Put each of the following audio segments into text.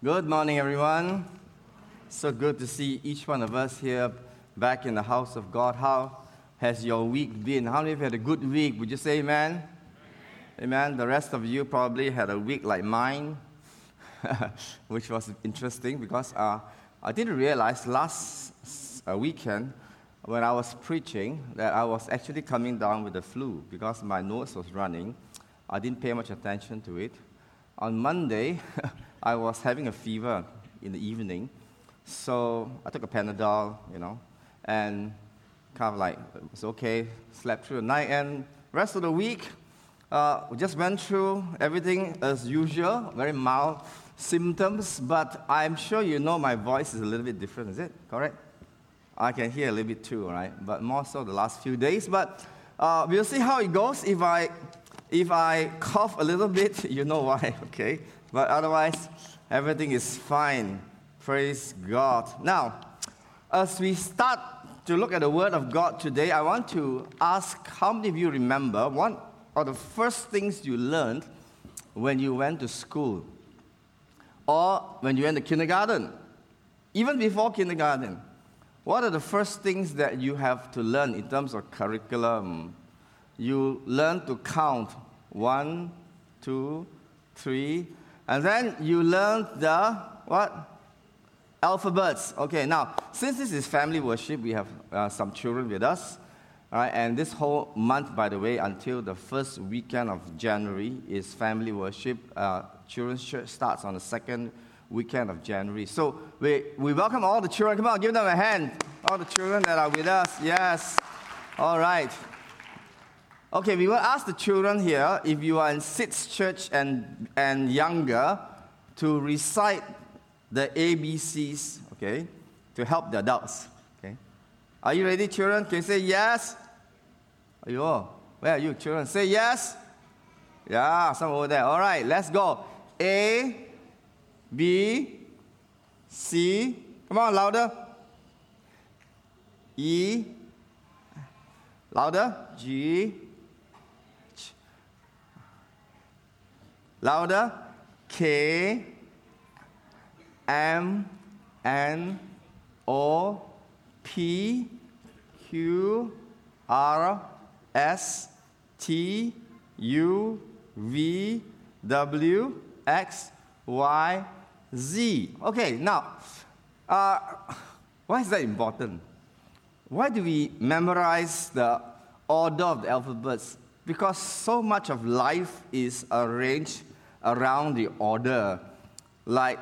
Good morning, everyone. So good to see each one of us here back in the house of God. How has your week been? How many of you had a good week? Would you say amen? Amen. The rest of you probably had a week like mine, which was interesting because uh, I didn't realize last uh, weekend when I was preaching that I was actually coming down with the flu because my nose was running. I didn't pay much attention to it. On Monday, I was having a fever in the evening, so I took a Panadol, you know, and kind of like it's okay, slept through the night, and rest of the week, uh, we just went through everything as usual, very mild symptoms, but I'm sure you know my voice is a little bit different, is it? Correct? I can hear a little bit too, right? But more so the last few days. But uh, we'll see how it goes. If I, if I cough a little bit, you know why, okay? But otherwise, everything is fine. Praise God. Now, as we start to look at the Word of God today, I want to ask how many of you remember one or the first things you learned when you went to school or when you went to kindergarten, even before kindergarten. What are the first things that you have to learn in terms of curriculum? You learn to count one, two, three, and then you learn the what? Alphabets. Okay, now, since this is family worship, we have uh, some children with us. All right, and this whole month, by the way, until the first weekend of January is family worship. Uh, children's church starts on the second weekend of January. So we, we welcome all the children. Come on, give them a hand. All the children that are with us. Yes. All right. Okay, we will ask the children here, if you are in SITS church and, and younger, to recite the ABCs, okay, to help the adults. Okay. Are you ready, children? Can you say yes? Are you all? Where are you, children? Say yes. Yeah, some over there. All right, let's go. A, B, C. Come on, louder. E, louder. G, louder. K, M, N, O, P Q R S T U V W X Y Z. Okay, now, uh, why is that important? Why do we memorize the order of the alphabets? Because so much of life is arranged around the order. Like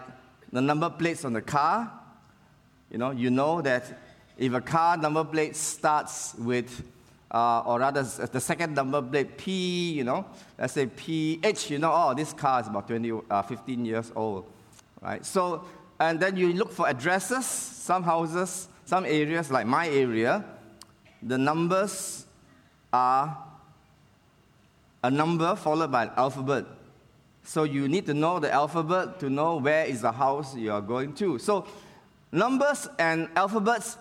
the number plates on the car, you know, you know that if a car number plate starts with, uh, or rather the second number plate P, you know, let's say PH, you know, oh, this car is about 20, uh, 15 years old, right? So, and then you look for addresses, some houses, some areas like my area, the numbers are a number followed by an alphabet. So you need to know the alphabet to know where is the house you are going to. So numbers and alphabets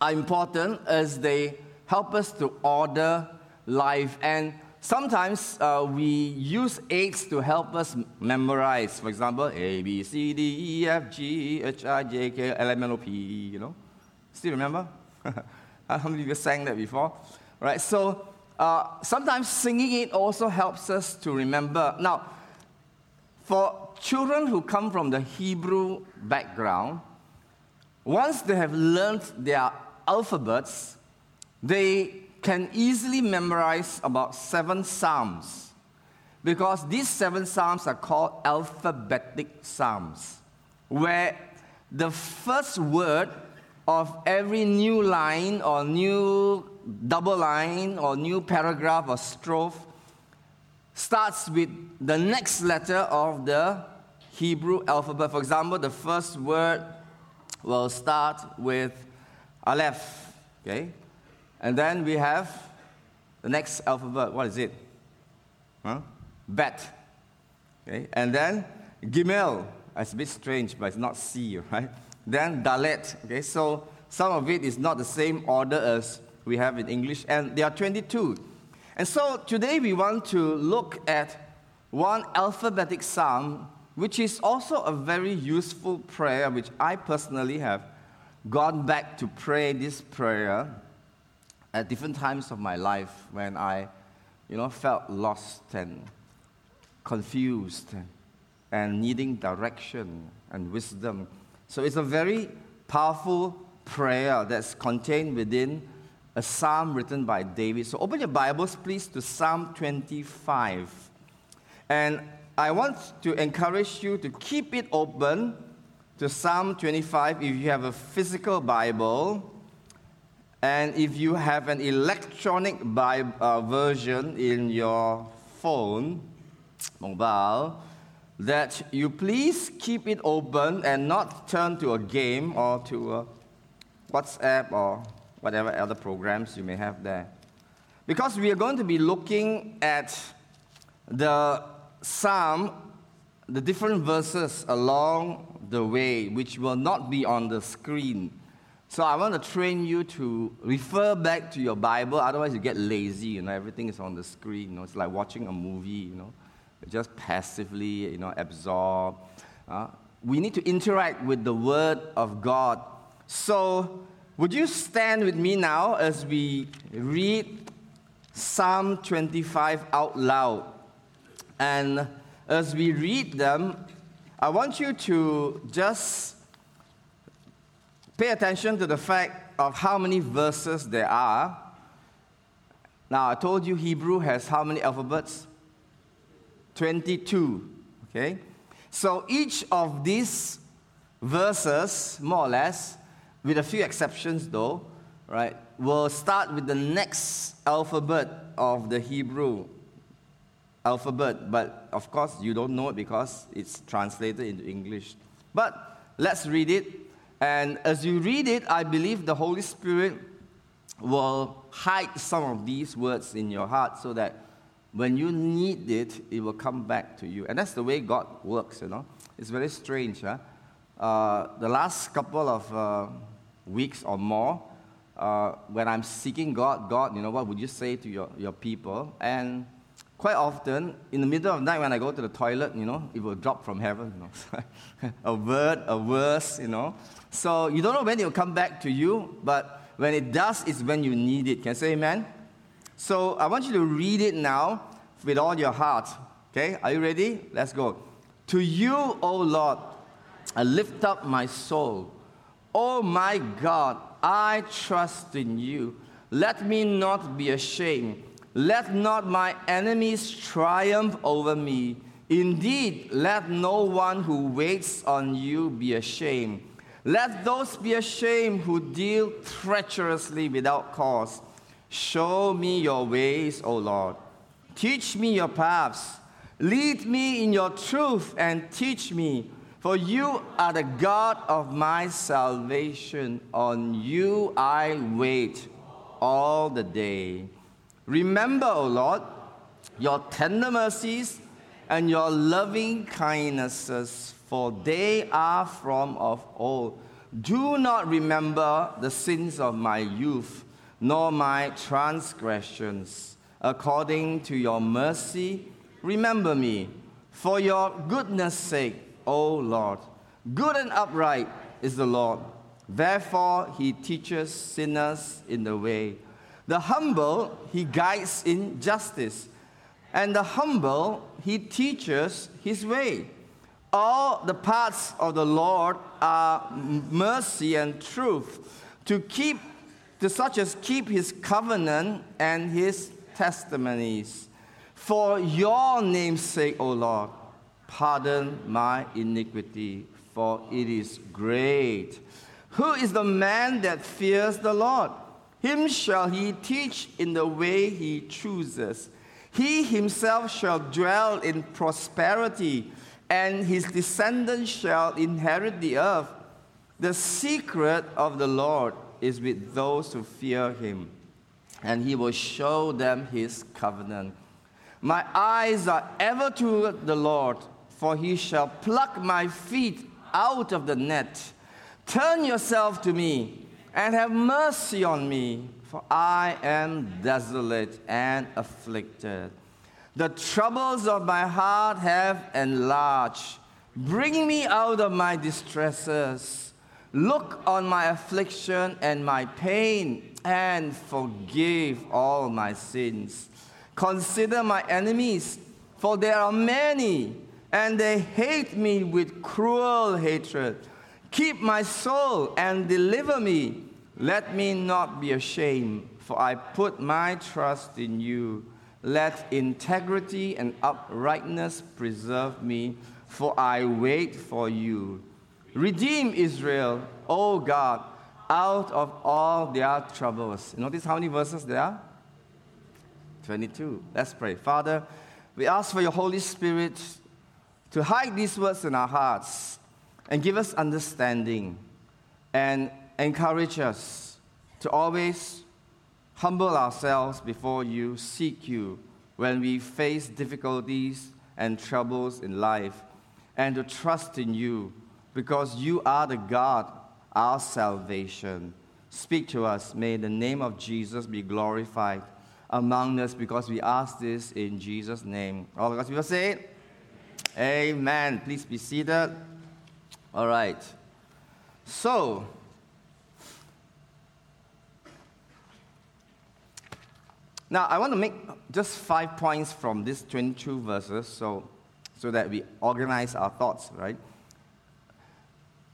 are important as they help us to order life. And sometimes uh, we use aids to help us memorize. For example, A, B, C, D, E, F, G, H, I, J, K, L, M, N, O, P, you know? Still remember? How many of you sang that before? Right, so uh, sometimes singing it also helps us to remember. Now, for children who come from the Hebrew background, once they have learned their alphabets, they can easily memorize about seven psalms. Because these seven psalms are called alphabetic psalms, where the first word of every new line or new double line or new paragraph or strophe starts with the next letter of the Hebrew alphabet. For example, the first word will start with Aleph, okay? And then we have the next alphabet. What is it? Huh? Bet. Okay? And then Gimel. It's a bit strange, but it's not C, right? Then Dalet. Okay? So some of it is not the same order as we have in English, and there are 22. And so today we want to look at one alphabetic psalm which is also a very useful prayer, which I personally have gone back to pray this prayer at different times of my life when I, you know, felt lost and confused and, needing direction and wisdom. So it's a very powerful prayer that's contained within a psalm written by David. So open your Bibles, please, to Psalm 25. And I want to encourage you to keep it open to Psalm 25 if you have a physical Bible. And if you have an electronic Bible, uh, version in your phone, mobile, that you please keep it open and not turn to a game or to a WhatsApp or whatever other programs you may have there. Because we are going to be looking at the psalm, the different verses along the way, which will not be on the screen. So I want to train you to refer back to your Bible, otherwise you get lazy, you know, everything is on the screen, you know, it's like watching a movie, you know, just passively, you know, absorb. Uh, we need to interact with the Word of God. So would you stand with me now as we read Psalm 25 out loud? And as we read them, I want you to just pay attention to the fact of how many verses there are. Now, I told you Hebrew has how many alphabets? 22. Okay? So each of these verses, more or less, with a few exceptions though, right, will start with the next alphabet of the Hebrew alphabet, but of course you don't know it because it's translated into English. But let's read it, and as you read it, I believe the Holy Spirit will hide some of these words in your heart so that when you need it, it will come back to you. And that's the way God works, you know. It's very strange, huh? Uh, the last couple of uh, weeks or more, uh, when I'm seeking God, God, you know, what would you say to your, your people? And quite often, in the middle of the night when I go to the toilet, you know, it will drop from heaven, you know. a word, a verse, you know. So you don't know when it will come back to you, but when it does, it's when you need it. Can I say amen? So I want you to read it now with all your heart. Okay, are you ready? Let's go. To you, O Lord, I lift up my soul. Oh my God, I trust in you. Let me not be ashamed. Let not my enemies triumph over me. Indeed, let no one who waits on you be ashamed. Let those be ashamed who deal treacherously without cause. Show me your ways, O Lord. Teach me your paths. Lead me in your truth and teach me. For you are the God of my salvation. On you I wait all the day. Remember, O Lord, your tender mercies and your loving kindnesses, for they are from of old. Do not remember the sins of my youth, nor my transgressions. According to your mercy, remember me, for your goodness' sake O Lord. Good and upright is the Lord. Therefore, he teaches sinners in the way. The humble he guides in justice, and the humble he teaches his way. All the paths of the Lord are mercy and truth, to keep to such as keep his covenant and his testimonies. For your name's sake, O Lord, Pardon my iniquity, for it is great. Who is the man that fears the Lord? Him shall he teach in the way he chooses. He himself shall dwell in prosperity, and his descendants shall inherit the earth. The secret of the Lord is with those who fear him, and he will show them his covenant. My eyes are ever toward the Lord for he shall pluck my feet out of the net. Turn yourself to me and have mercy on me, for I am desolate and afflicted. The troubles of my heart have enlarged. Bring me out of my distresses. Look on my affliction and my pain and forgive all my sins. Consider my enemies, for there are many, and they hate me with cruel hatred. Keep my soul and deliver me. Let me not be ashamed, for I put my trust in you. Let integrity and uprightness preserve me, for I wait for you. Redeem Israel, O God, out of all their troubles. Notice how many verses there are? 22. Let's pray. Father, we ask for your Holy Spirit to hide these words in our hearts and give us understanding and encourage us to always humble ourselves before you, seek you when we face difficulties and troubles in life, and to trust in you because you are the God, our salvation. Speak to us. May the name of Jesus be glorified among us because we ask this in Jesus' name. All God's people say it. Amen. Please be seated. All right. So, now I want to make just five points from these 22 verses so, so that we organize our thoughts, right?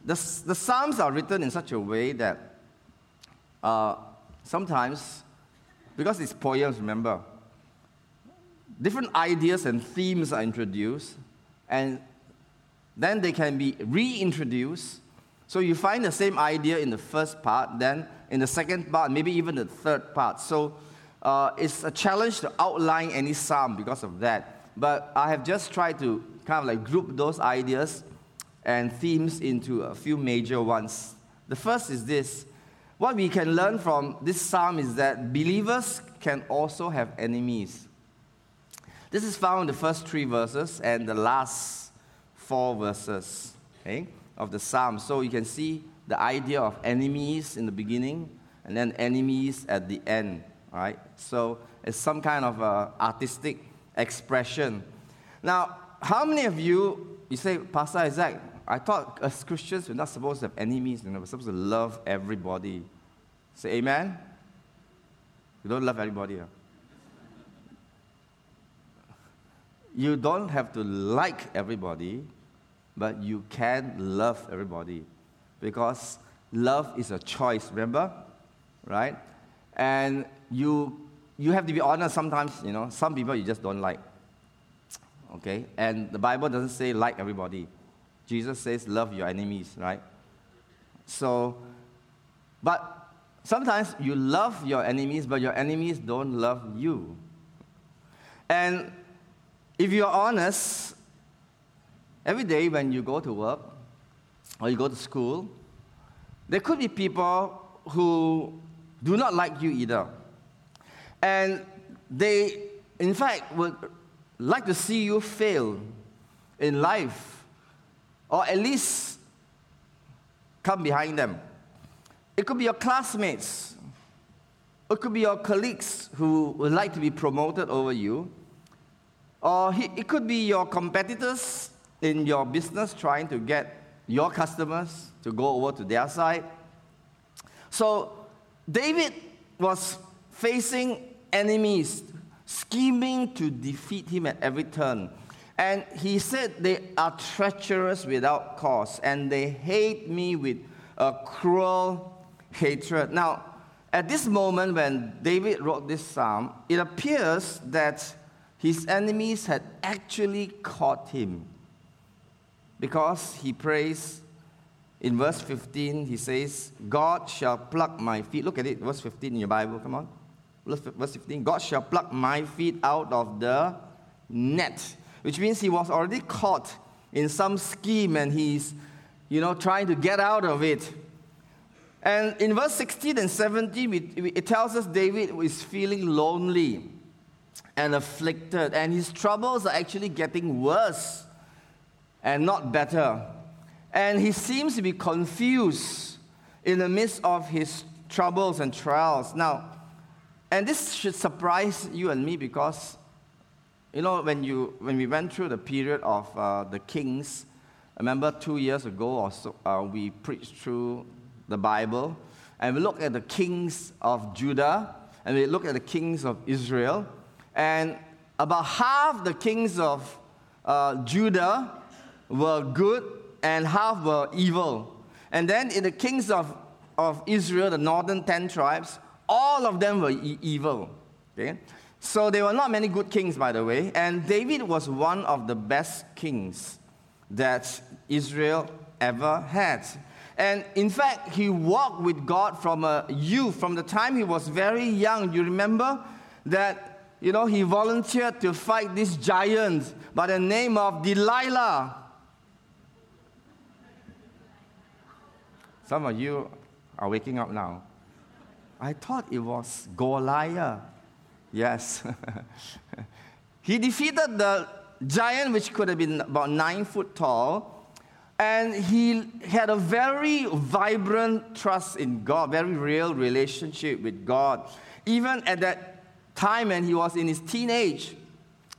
The, the Psalms are written in such a way that uh, sometimes, because it's poems, remember, different ideas and themes are introduced, and then they can be reintroduced. So you find the same idea in the first part, then in the second part, maybe even the third part. So uh, it's a challenge to outline any psalm because of that. But I have just tried to kind of like group those ideas and themes into a few major ones. The first is this what we can learn from this psalm is that believers can also have enemies. This is found in the first three verses and the last four verses okay, of the psalm. So you can see the idea of enemies in the beginning and then enemies at the end. Right? So it's some kind of uh, artistic expression. Now, how many of you, you say, Pastor Isaac, I thought as Christians, we're not supposed to have enemies, you know, we're supposed to love everybody. Say amen? You don't love everybody. Huh? You don't have to like everybody, but you can love everybody. Because love is a choice, remember? Right? And you, you have to be honest sometimes, you know, some people you just don't like. Okay? And the Bible doesn't say like everybody. Jesus says, love your enemies, right? So, but sometimes you love your enemies, but your enemies don't love you. And if you're honest, every day when you go to work or you go to school, there could be people who do not like you either. And they, in fact, would like to see you fail in life or at least come behind them. It could be your classmates, it could be your colleagues who would like to be promoted over you, or it could be your competitors in your business trying to get your customers to go over to their side. So, David was facing enemies scheming to defeat him at every turn. And he said, They are treacherous without cause, and they hate me with a cruel hatred. Now, at this moment when David wrote this psalm, it appears that his enemies had actually caught him. Because he prays in verse 15, he says, God shall pluck my feet. Look at it, verse 15 in your Bible, come on. Verse 15 God shall pluck my feet out of the net which means he was already caught in some scheme and he's, you know, trying to get out of it. And in verse 16 and 17, it tells us David is feeling lonely and afflicted, and his troubles are actually getting worse and not better. And he seems to be confused in the midst of his troubles and trials. Now, and this should surprise you and me because you know, when, you, when we went through the period of uh, the kings, remember two years ago or so, uh, we preached through the Bible and we looked at the kings of Judah and we looked at the kings of Israel. And about half the kings of uh, Judah were good and half were evil. And then in the kings of, of Israel, the northern ten tribes, all of them were e- evil. Okay? So there were not many good kings, by the way. And David was one of the best kings that Israel ever had. And in fact, he walked with God from a youth, from the time he was very young. You remember that, you know, he volunteered to fight this giant by the name of Delilah. Some of you are waking up now. I thought it was Goliath. Yes. he defeated the giant, which could have been about nine foot tall, and he had a very vibrant trust in God, very real relationship with God. Even at that time when he was in his teenage,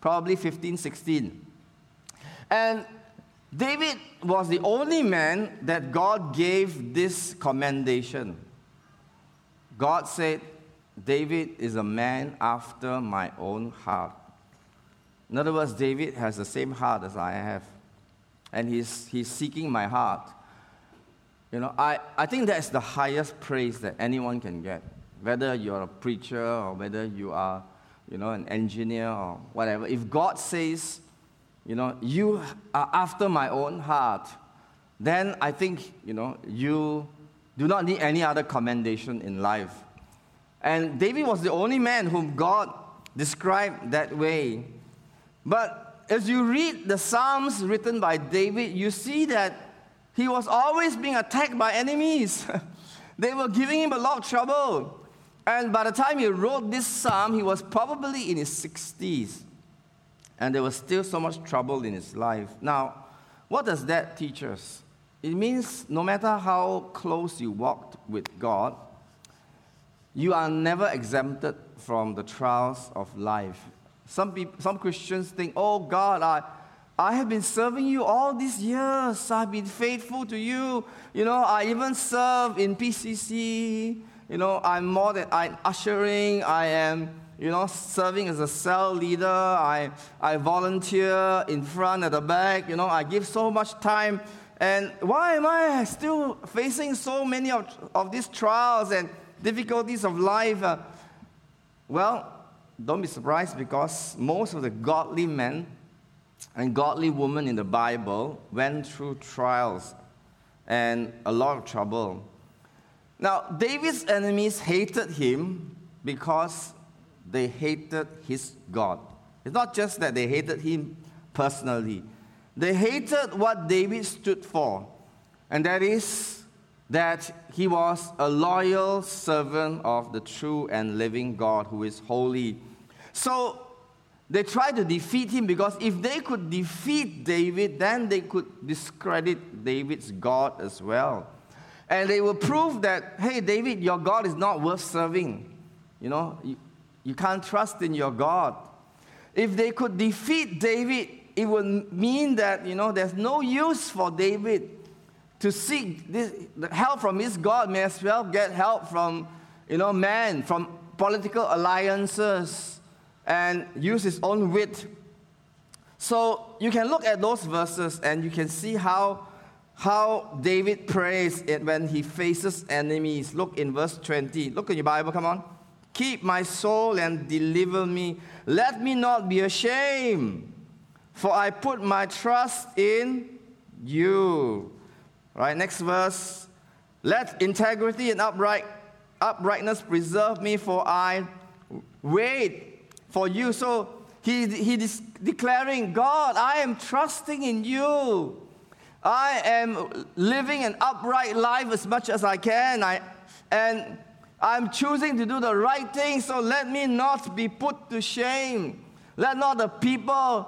probably 15, 16. And David was the only man that God gave this commendation. God said, David is a man after my own heart. In other words, David has the same heart as I have, and he's, he's seeking my heart. You know, I, I think that's the highest praise that anyone can get, whether you're a preacher or whether you are, you know, an engineer or whatever. If God says, you know, you are after my own heart, then I think, you know, you do not need any other commendation in life. And David was the only man whom God described that way. But as you read the Psalms written by David, you see that he was always being attacked by enemies. they were giving him a lot of trouble. And by the time he wrote this psalm, he was probably in his 60s. And there was still so much trouble in his life. Now, what does that teach us? It means no matter how close you walked with God, you are never exempted from the trials of life. Some, people, some Christians think, oh God, I, I have been serving you all these years. I've been faithful to you. You know, I even serve in PCC. You know, I'm more than I'm ushering. I am, you know, serving as a cell leader. I, I volunteer in front at the back. You know, I give so much time. And why am I still facing so many of, of these trials and difficulties of life? Uh, well, don't be surprised because most of the godly men and godly women in the Bible went through trials and a lot of trouble. Now, David's enemies hated him because they hated his God. It's not just that they hated him personally, they hated what David stood for, and that is that he was a loyal servant of the true and living God who is holy so they tried to defeat him because if they could defeat David, then they could discredit David's God as well. And they will prove that, hey, David, your God is not worth serving. You know, you, you can't trust in your God. If they could defeat David, it would mean that, you know, there's no use for David to seek this, help from his God, may as well get help from, you know, man, from political alliances and use his own wit. So you can look at those verses and you can see how, how David prays it when he faces enemies. Look in verse 20. Look in your Bible, come on. Keep my soul and deliver me. Let me not be ashamed, for I put my trust in you. Right, next verse. Let integrity and upright, uprightness preserve me, for I wait for you. So he, he is declaring, God, I am trusting in you. I am living an upright life as much as I can. I, and I'm choosing to do the right thing, so let me not be put to shame. Let not the people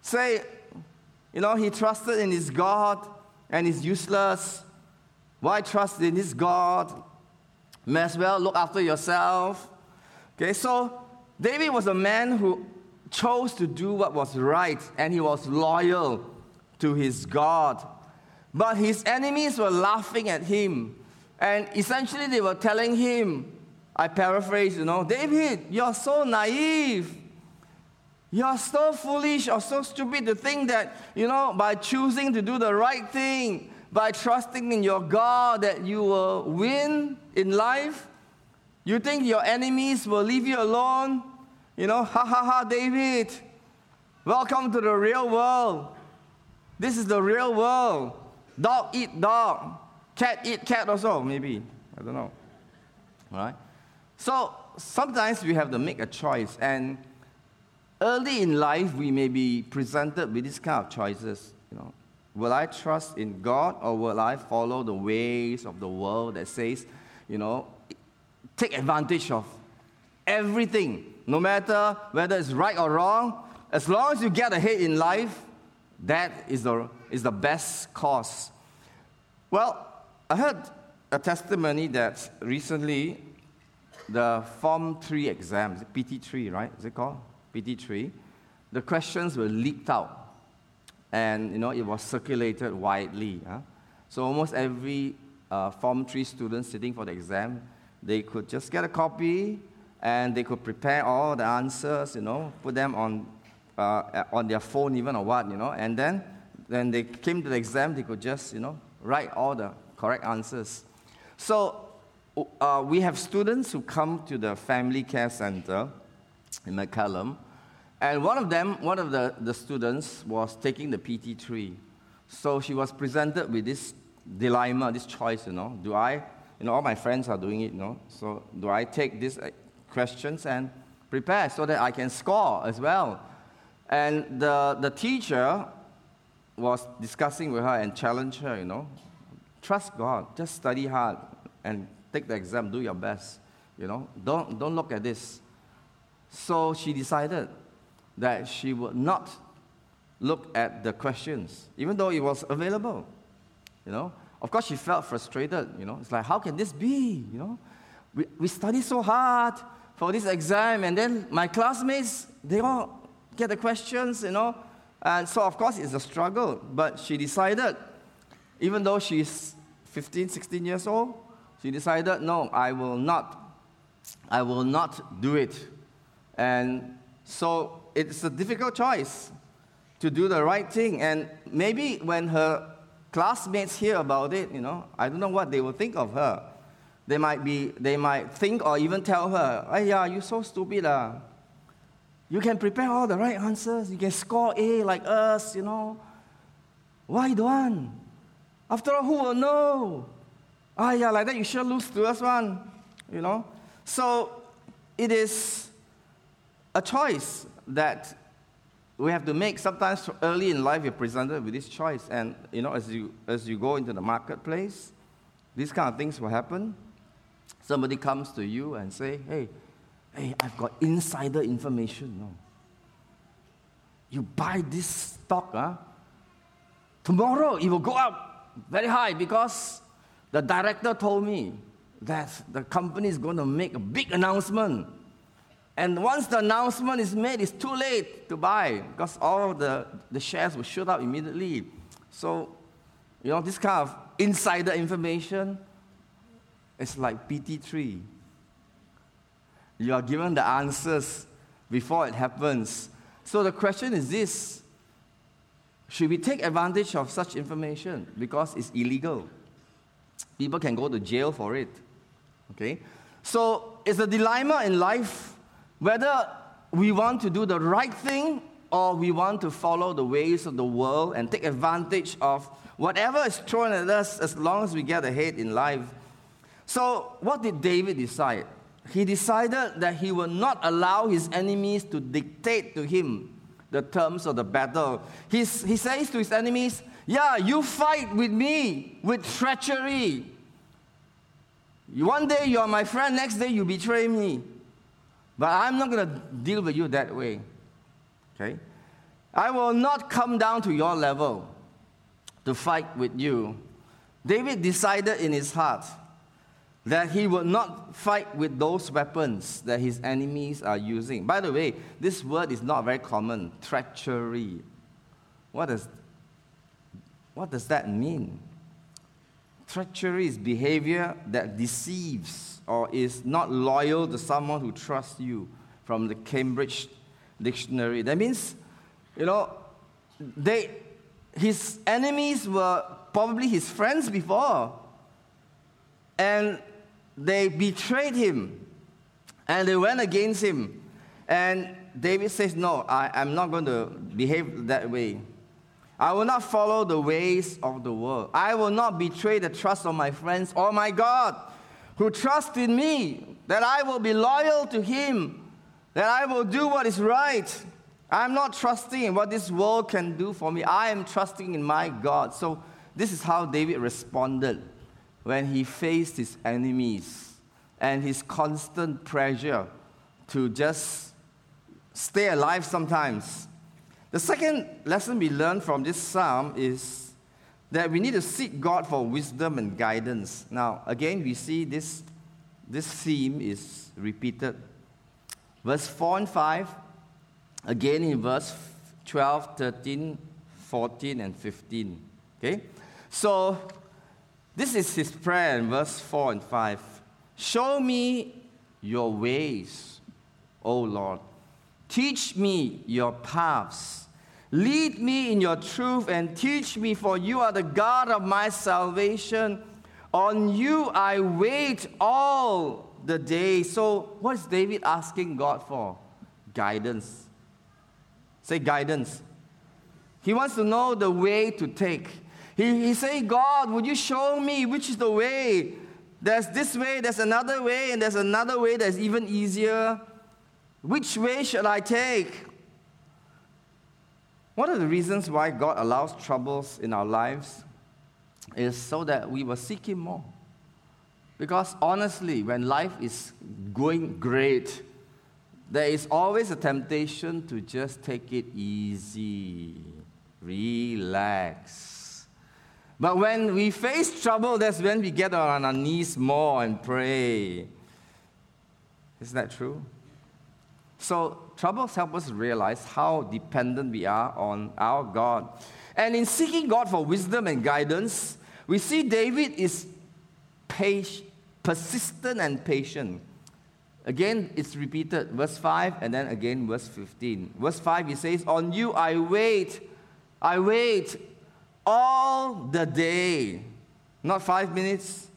say, you know, he trusted in his God and he's useless. Why trust in his God? May as well look after yourself. Okay, so David was a man who chose to do what was right and he was loyal to his God. But his enemies were laughing at him. And essentially, they were telling him, I paraphrase, you know, David, you're so naive. You're so foolish or so stupid to think that, you know, by choosing to do the right thing, by trusting in your God, that you will win in life. You think your enemies will leave you alone? You know, ha ha ha, David. Welcome to the real world. This is the real world. Dog eat dog. Cat eat cat also, maybe. I don't know. All right? So sometimes we have to make a choice. And early in life, we may be presented with this kind of choices. You know, will I trust in God or will I follow the ways of the world that says, you know, take advantage of everything, no matter whether it's right or wrong, as long as you get ahead in life, that is the, is the best cause. Well, I heard a testimony that recently the Form 3 exams, PT3, right? Is it called? PT3. The questions were leaked out and you know, it was circulated widely. Huh? So almost every uh, Form 3 student sitting for the exam, they could just get a copy and they could prepare all the answers, you know, put them on, uh, on their phone even or what, you know, and then when they came to the exam, they could just, you know, write all the correct answers. So uh, we have students who come to the family care center in McCallum, and one of them, one of the, the students was taking the PT3. So she was presented with this dilemma, this choice, you know, do I, you know, all my friends are doing it, you know, so do I take these uh, questions and prepare so that I can score as well? And the, the teacher was discussing with her and challenged her, you know, trust God, just study hard and take the exam, do your best. You know, don't, don't look at this. So she decided that she would not look at the questions, even though it was available. You know, of course, she felt frustrated. You know, it's like, how can this be? You know, we, we study so hard for this exam, and then my classmates, they all get the questions, you know. And so, of course, it's a struggle. But she decided, even though she's 15, 16 years old, she decided, no, I will not. I will not do it. And so it's a difficult choice to do the right thing. And maybe when her classmates hear about it, you know, I don't know what they will think of her. They might be, they might think or even tell her, "Hey, yeah, you're so stupid, ah. You can prepare all the right answers. You can score A like us, you know. Why don't? After all, who will know? Ah, yeah, like that you sure lose to us one, you know. So it is a choice that we have to make. Sometimes early in life, you're presented with this choice, and you know, as you as you go into the marketplace, these kind of things will happen. Somebody comes to you and say, "Hey, hey, I've got insider information." No. You buy this stock, huh? Tomorrow it will go up very high because the director told me that the company is going to make a big announcement. And once the announcement is made, it's too late to buy because all the, the shares will shoot up immediately. So, you know, this kind of insider information is like PT3. You are given the answers before it happens. So the question is this Should we take advantage of such information because it's illegal? People can go to jail for it. Okay? So it's a dilemma in life whether we want to do the right thing or we want to follow the ways of the world and take advantage of whatever is thrown at us as long as we get ahead in life. So, what did David decide? He decided that he would not allow his enemies to dictate to him the terms of the battle. He's, he says to his enemies, yeah, you fight with me with treachery. One day you are my friend, next day you betray me. But I'm not going to deal with you that way. Okay? I will not come down to your level to fight with you. David decided in his heart that he would not fight with those weapons that his enemies are using. By the way, this word is not very common treachery. What does what does that mean? Treachery is behavior that deceives or is not loyal to someone who trusts you from the Cambridge Dictionary. That means, you know, they, his enemies were probably his friends before. And they betrayed him. And they went against him. And David says, No, I, I'm not going to behave that way. I will not follow the ways of the world. I will not betray the trust of my friends or my God who trust in me, that I will be loyal to him, that I will do what is right. I'm not trusting in what this world can do for me. I am trusting in my God. So, this is how David responded when he faced his enemies and his constant pressure to just stay alive sometimes. The second lesson we learn from this psalm is that we need to seek God for wisdom and guidance. Now, again, we see this, this theme is repeated. Verse 4 and 5, again in verse 12, 13, 14, and 15. Okay? So, this is his prayer in verse 4 and 5. Show me your ways, O Lord. Teach me your paths. Lead me in your truth and teach me, for you are the God of my salvation. On you I wait all the day. So, what is David asking God for? Guidance. Say guidance. He wants to know the way to take. He, he say, God, would you show me which is the way? There's this way, there's another way, and there's another way that's even easier. Which way should I take? One of the reasons why God allows troubles in our lives is so that we will seek Him more. Because honestly, when life is going great, there is always a temptation to just take it easy, relax. But when we face trouble, that's when we get on our knees more and pray. Isn't that true? So, troubles help us realize how dependent we are on our God. And in seeking God for wisdom and guidance, we see David is patient, persistent and patient. Again, it's repeated, verse 5 and then again, verse 15. Verse 5, he says, On you I wait, I wait all the day. Not five minutes,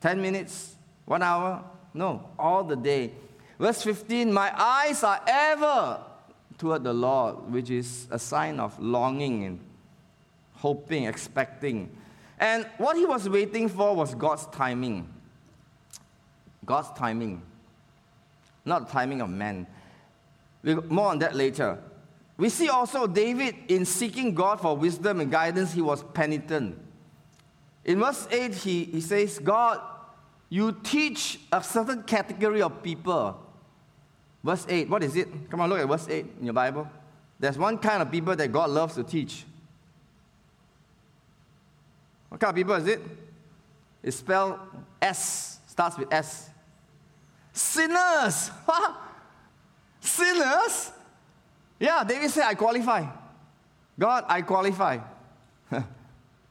10 minutes, one hour. No, all the day. Verse 15 My eyes are ever toward the Lord, which is a sign of longing and hoping, expecting. And what he was waiting for was God's timing. God's timing, not the timing of man. We'll, More on that later. We see also David in seeking God for wisdom and guidance, he was penitent. In verse 8, he, he says, God, you teach a certain category of people. Verse 8, what is it? Come on, look at verse 8 in your Bible. There's one kind of people that God loves to teach. What kind of people is it? It's spelled S, starts with S. Sinners! Sinners? Yeah, David said, I qualify. God, I qualify.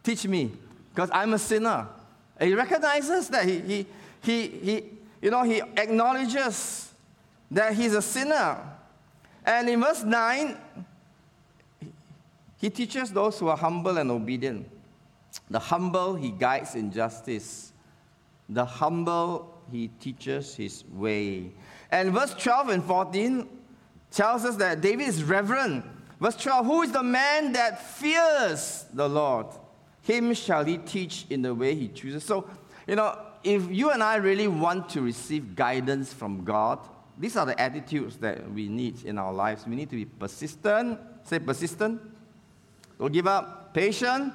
Teach me, because I'm a sinner. And he recognizes that he, he, he, he, you know, he acknowledges that he's a sinner. And in verse 9, he teaches those who are humble and obedient. The humble he guides in justice. The humble he teaches his way. And verse 12 and 14, tells us that David is reverent. Verse 12 Who is the man that fears the Lord? Him shall he teach in the way he chooses. So, you know, if you and I really want to receive guidance from God, these are the attitudes that we need in our lives. We need to be persistent. Say persistent. Don't give up. Patient.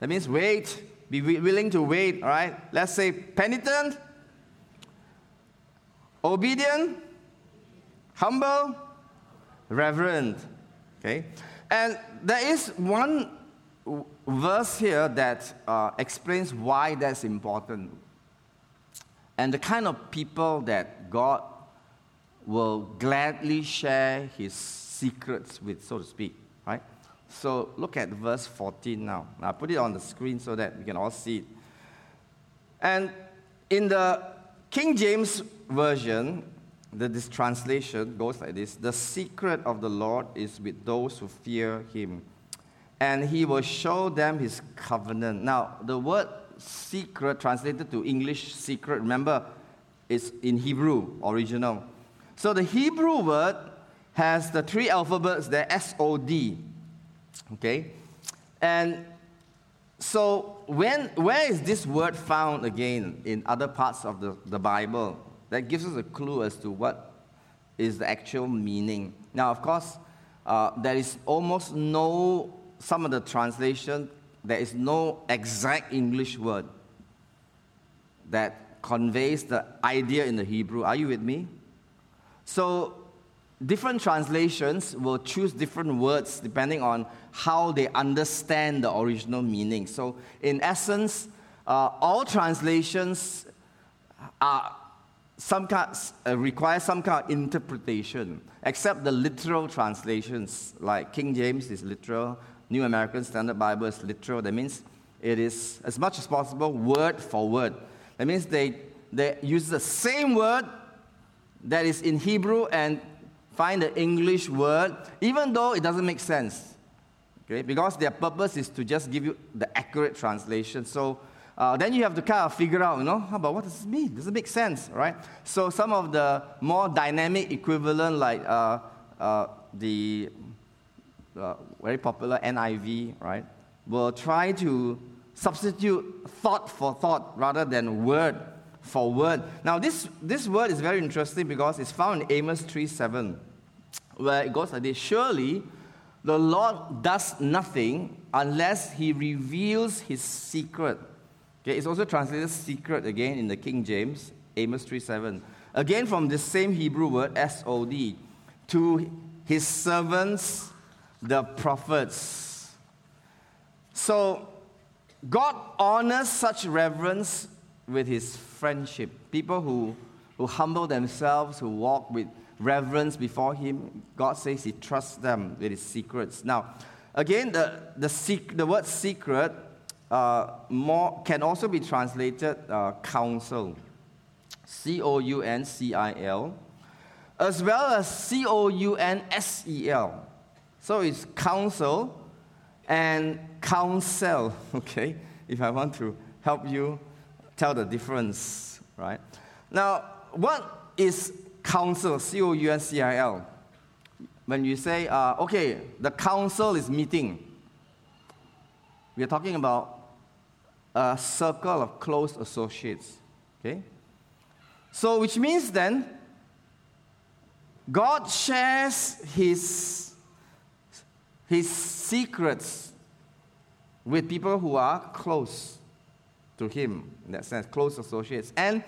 That means wait. Be willing to wait, right? Let's say penitent. Obedient humble, reverent. Okay? And there is one verse here that uh, explains why that's important and the kind of people that God will gladly share his secrets with, so to speak. Right? So look at verse 14 now. I put it on the screen so that we can all see it. And in the King James Version, the, this translation goes like this The secret of the Lord is with those who fear him, and he will show them his covenant. Now, the word secret, translated to English secret, remember, is in Hebrew original. So the Hebrew word has the three alphabets, the S O D. Okay? And so when, where is this word found again in other parts of the, the Bible? That gives us a clue as to what is the actual meaning. Now, of course, uh, there is almost no, some of the translation, there is no exact English word that conveys the idea in the Hebrew. Are you with me? So, different translations will choose different words depending on how they understand the original meaning. So, in essence, uh, all translations are some kind, uh, require some kind of interpretation, except the literal translations, like King James is literal, New American Standard Bible is literal. That means it is, as much as possible, word for word. That means they, they use the same word that is in Hebrew and find the English word, even though it doesn't make sense. Okay? Because their purpose is to just give you the accurate translation. So uh, then you have to kind of figure out, you know, how about what does this mean? Does it make sense, right? So some of the more dynamic equivalent, like uh, uh, the uh, very popular NIV, right, will try to substitute thought for thought rather than word for word. Now, this, this word is very interesting because it's found in Amos 3 7, where it goes like this Surely the Lord does nothing unless he reveals his secret. Okay, it's also translated secret again in the King James, Amos 3 7. Again, from the same Hebrew word, S O D, to his servants, the prophets. So, God honors such reverence with his friendship. People who, who humble themselves, who walk with reverence before him, God says he trusts them with his secrets. Now, again, the, the, sec- the word secret uh, more, can also be translated uh, counsel. C O U N C I L, as well as C O U N S E L. So it's counsel and counsel, okay? If I want to help you tell the difference, right? Now, what is council, C O U N C I L? When you say, uh, okay, the council is meeting, we are talking about a circle of close associates, okay? So, which means then, God shares his, his secrets with people who are close to him, in that sense, close associates. And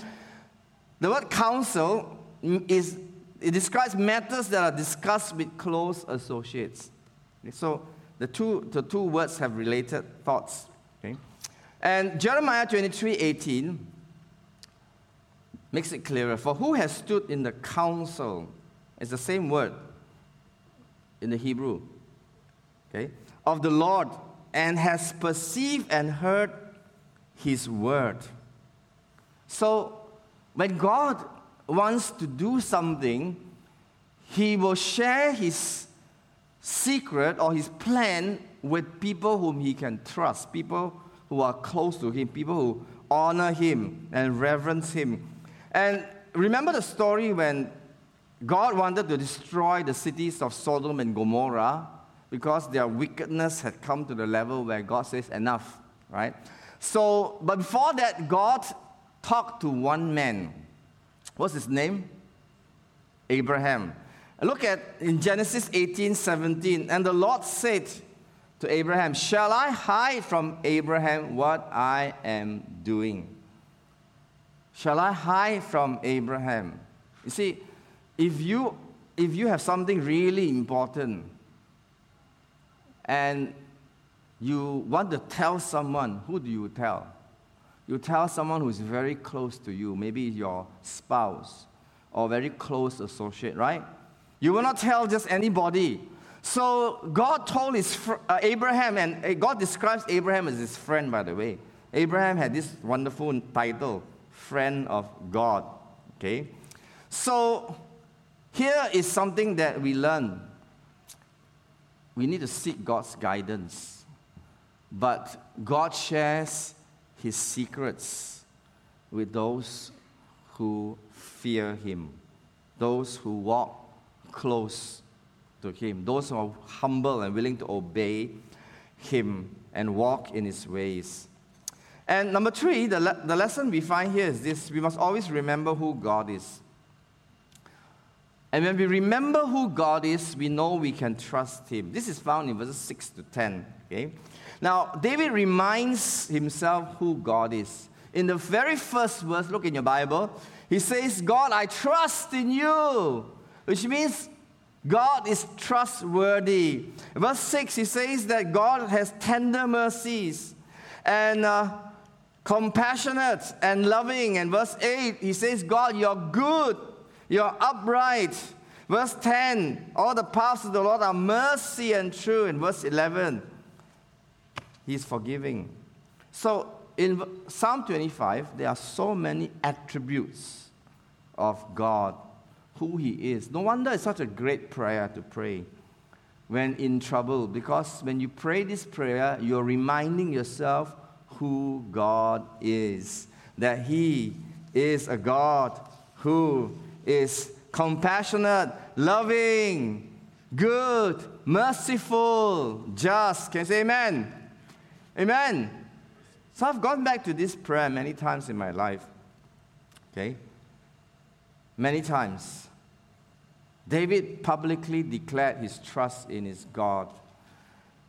the word counsel is, it describes matters that are discussed with close associates. So the two, the two words have related thoughts. Okay? And Jeremiah 23 18 makes it clearer. For who has stood in the council? It's the same word in the Hebrew. Okay? Of the Lord and has perceived and heard his word. So, when God wants to do something, He will share His secret or His plan with people whom He can trust, people who are close to Him, people who honor Him and reverence Him. And remember the story when God wanted to destroy the cities of Sodom and Gomorrah because their wickedness had come to the level where God says, enough, right? So, but before that, God talked to one man. What's his name? Abraham. Look at in Genesis 18 17. And the Lord said to Abraham, Shall I hide from Abraham what I am doing? Shall I hide from Abraham? You see, if you, if you have something really important and you want to tell someone, who do you tell? You tell someone who's very close to you, maybe your spouse or very close associate, right? You will not tell just anybody. So God told his fr- uh, Abraham, and uh, God describes Abraham as his friend, by the way. Abraham had this wonderful title, friend of God. Okay? So here is something that we learn. We need to seek God's guidance. But God shares his secrets with those who fear him, those who walk close to him, those who are humble and willing to obey him and walk in his ways. And number three, the, le- the lesson we find here is this we must always remember who God is. And when we remember who God is, we know we can trust Him. This is found in verses 6 to 10. Okay? Now, David reminds himself who God is. In the very first verse, look in your Bible, he says, God, I trust in you, which means God is trustworthy. Verse 6, he says that God has tender mercies and uh, compassionate and loving. And verse 8, he says, God, you're good, you're upright. Verse 10, all the paths of the Lord are mercy and true. In verse 11, he's forgiving. So in Psalm 25, there are so many attributes of God, who He is. No wonder it's such a great prayer to pray when in trouble, because when you pray this prayer, you're reminding yourself who God is. That He is a God who is compassionate, loving, good, merciful, just. Can you say amen? Amen. So I've gone back to this prayer many times in my life. Okay? Many times. David publicly declared his trust in his God.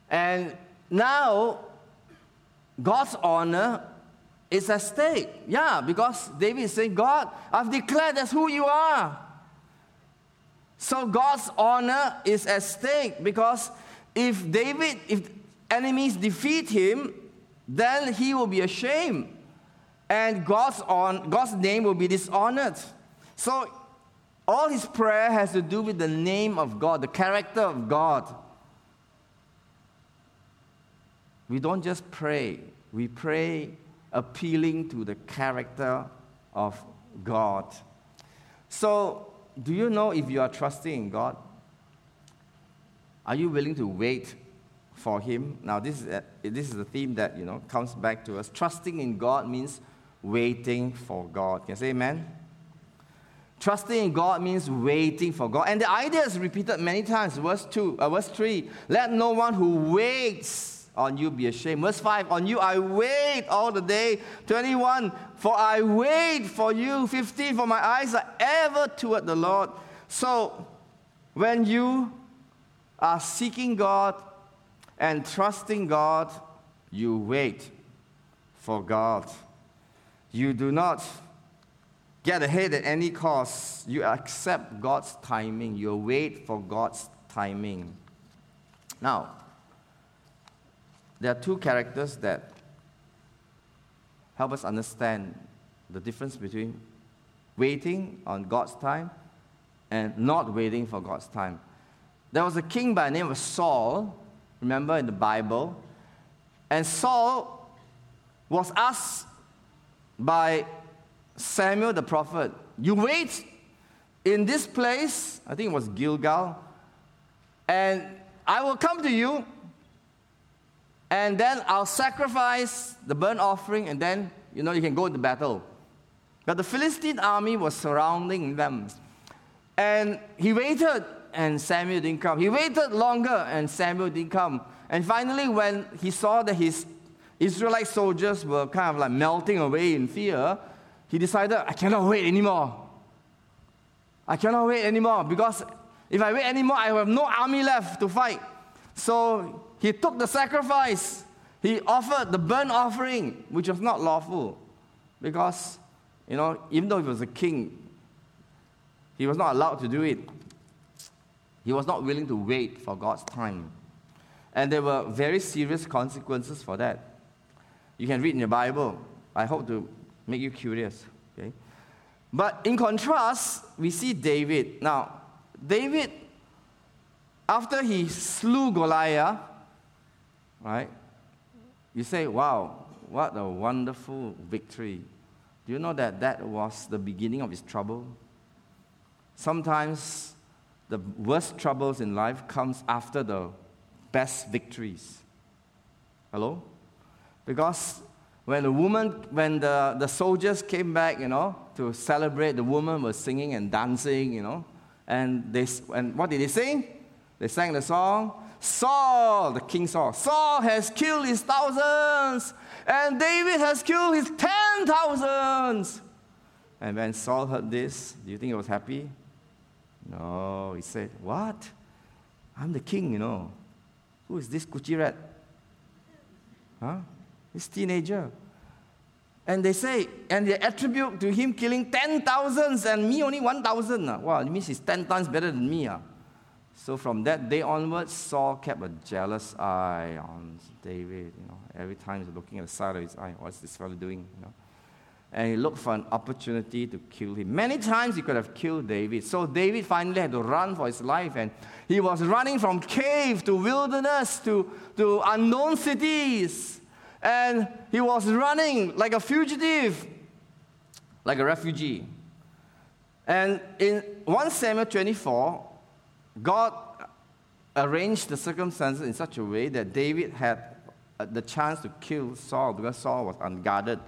And now, God's honor is at stake. Yeah, because David is saying, God, I've declared that's who you are. So God's honor is at stake because if David, if enemies defeat him, then he will be ashamed. And God's, on, God's name will be dishonored. So all his prayer has to do with the name of God, the character of God. We don't just pray, we pray appealing to the character of God. So, do you know if you are trusting in God? Are you willing to wait for Him? Now, this is a, this is a theme that you know comes back to us. Trusting in God means waiting for God. Can you say Amen? Trusting in God means waiting for God. And the idea is repeated many times. Verse 2, uh, verse 3, let no one who waits on you be ashamed. Verse 5, on you I wait all the day. 21, for I wait for you. 15, for my eyes are ever toward the Lord. So, when you are seeking God and trusting God, you wait for God. You do not get ahead at any cost. You accept God's timing. You wait for God's timing. Now, there are two characters that help us understand the difference between waiting on God's time and not waiting for God's time. There was a king by the name of Saul, remember in the Bible, and Saul was asked by Samuel the prophet, You wait in this place, I think it was Gilgal, and I will come to you, and then I'll sacrifice the burnt offering, and then, you know, you can go into battle. But the Philistine army was surrounding them. And he waited, and Samuel didn't come. He waited longer, and Samuel didn't come. And finally, when he saw that his Israelite soldiers were kind of like melting away in fear, he decided, I cannot wait anymore. I cannot wait anymore because if I wait anymore, I have no army left to fight. So he took the sacrifice. He offered the burnt offering, which was not lawful because, you know, even though he was a king, he was not allowed to do it. He was not willing to wait for God's time. And there were very serious consequences for that. You can read in your Bible. I hope to make you curious. Okay? But in contrast, we see David. Now, David after he slew Goliath, right? You say, wow, what a wonderful victory. Do you know that that was the beginning of his trouble? Sometimes the worst troubles in life comes after the best victories. Hello? Because when the woman, when the, the soldiers came back, you know, to celebrate, the woman was singing and dancing, you know, and they, and what did they sing? They sang the song, Saul, the king Saul, Saul has killed his thousands, and David has killed his ten thousands. And when Saul heard this, do you think he was happy? No, he said, What? I'm the king, you know. Who is this Gucci rat? Huh? This teenager. And they say, and they attribute to him killing ten thousands and me only one thousand. Uh. Wow, it means he's ten times better than me. Uh. So from that day onwards, Saul kept a jealous eye on David. You know, every time he's looking at the side of his eye, what's this fellow doing? You know? And he looked for an opportunity to kill him. Many times he could have killed David. So David finally had to run for his life. And he was running from cave to wilderness to, to unknown cities and he was running like a fugitive, like a refugee. And in 1 Samuel 24, God arranged the circumstances in such a way that David had uh, the chance to kill Saul because Saul was unguarded.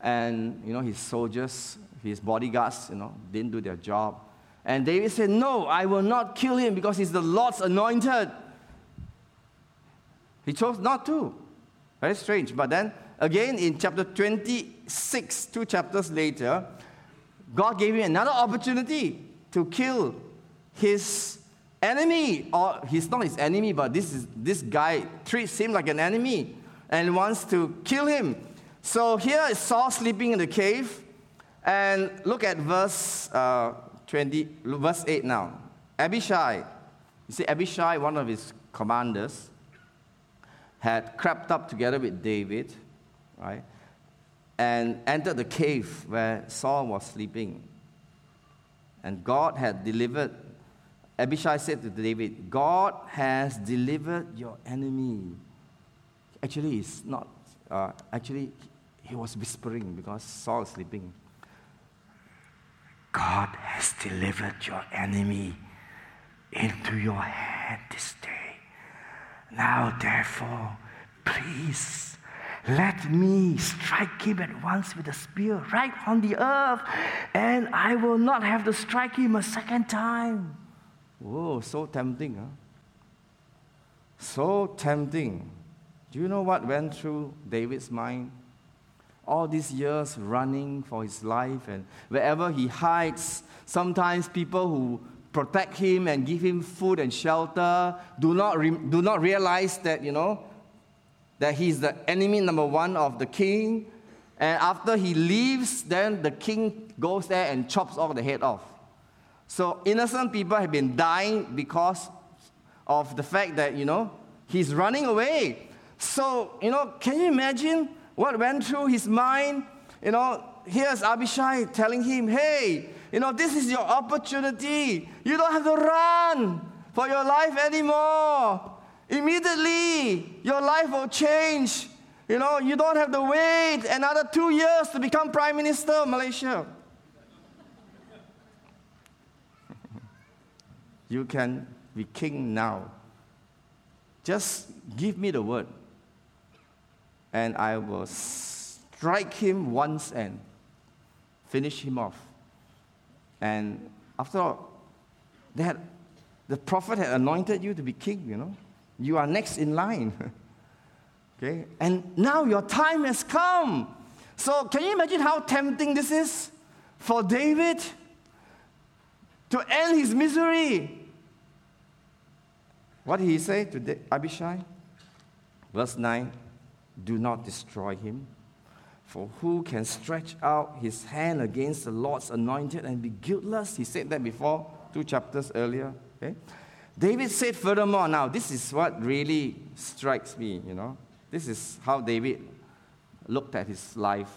And, you know, his soldiers, his bodyguards, you know, didn't do their job. And David said, No, I will not kill him because he's the Lord's anointed. He chose not to. Very strange. But then, again, in chapter 26, two chapters later, God gave him another opportunity to kill his enemy. Or he's not his enemy, but this, is, this guy treats him like an enemy and wants to kill him. So here is Saul sleeping in the cave. And look at verse uh, 20, verse 8 now. Abishai, you see, Abishai, one of his commanders, had crept up together with David, right, and entered the cave where Saul was sleeping. And God had delivered, Abishai said to David, God has delivered your enemy. Actually, it's not, uh, actually, he was whispering because Saul is sleeping. God has delivered your enemy into your hand this day. Now, therefore, please let me strike him at once with a spear right on the earth, and I will not have to strike him a second time. Whoa, so tempting, huh? So tempting. Do you know what went through David's mind? All these years running for his life, and wherever he hides, sometimes people who protect him and give him food and shelter, do not, re- do not realize that, you know, that he's the enemy number one of the king. And after he leaves, then the king goes there and chops off the head off. So innocent people have been dying because of the fact that, you know, he's running away. So, you know, can you imagine what went through his mind? You know, here's Abishai telling him, hey, you know, this is your opportunity. You don't have to run for your life anymore. Immediately, your life will change. You know, you don't have to wait another two years to become Prime Minister of Malaysia. you can be king now. Just give me the word, and I will strike him once and finish him off. And after all, they had, the prophet had anointed you to be king, you know. You are next in line. okay? And now your time has come. So can you imagine how tempting this is for David to end his misery? What did he say to Abishai? Verse 9 Do not destroy him for who can stretch out his hand against the Lord's anointed and be guiltless? He said that before, two chapters earlier. Okay? David said furthermore, now this is what really strikes me, you know. This is how David looked at his life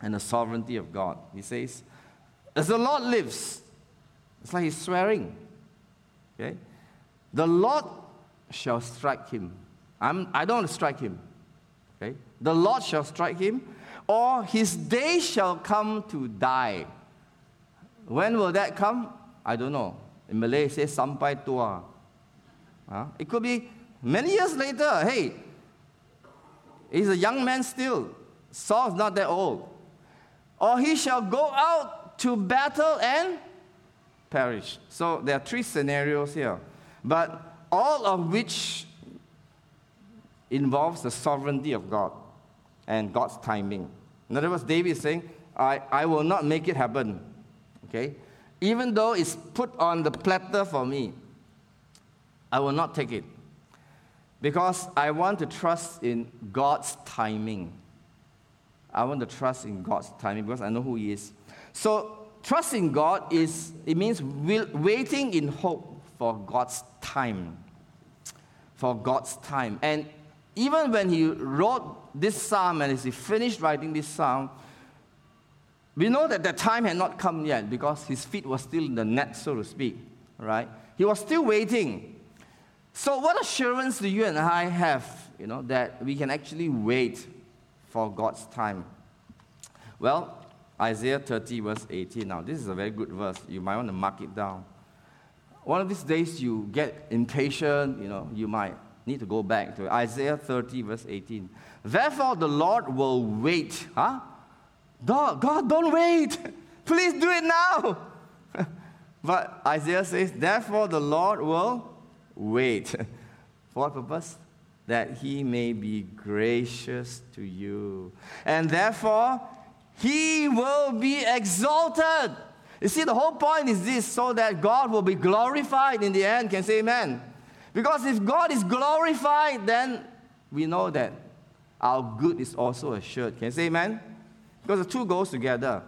and the sovereignty of God. He says, As the Lord lives, it's like he's swearing. Okay? the Lord shall strike him. I'm, I don't want to strike him. The Lord shall strike him, or his day shall come to die. When will that come? I don't know. In Malay, it says sampai tua. Uh, it could be many years later. Hey, he's a young man still. Saul's not that old. Or he shall go out to battle and perish. So there are three scenarios here, but all of which involves the sovereignty of God and God's timing. In other words, David is saying, I, I will not make it happen. Okay? Even though it's put on the platter for me, I will not take it. Because I want to trust in God's timing. I want to trust in God's timing because I know who He is. So, trusting God is, it means waiting in hope for God's time. For God's time. And even when he wrote this psalm and as he finished writing this psalm, we know that the time had not come yet because his feet were still in the net, so to speak, right? He was still waiting. So, what assurance do you and I have, you know, that we can actually wait for God's time? Well, Isaiah 30, verse 18. Now, this is a very good verse. You might want to mark it down. One of these days you get impatient, you know, you might need to go back to Isaiah 30, verse 18. Therefore, the Lord will wait. Huh? God, God, don't wait. Please do it now. but Isaiah says, Therefore, the Lord will wait. For what purpose? That he may be gracious to you. And therefore, he will be exalted. You see, the whole point is this so that God will be glorified in the end. Can say amen? Because if God is glorified, then we know that our good is also assured. Can you say amen? Because the two goes together.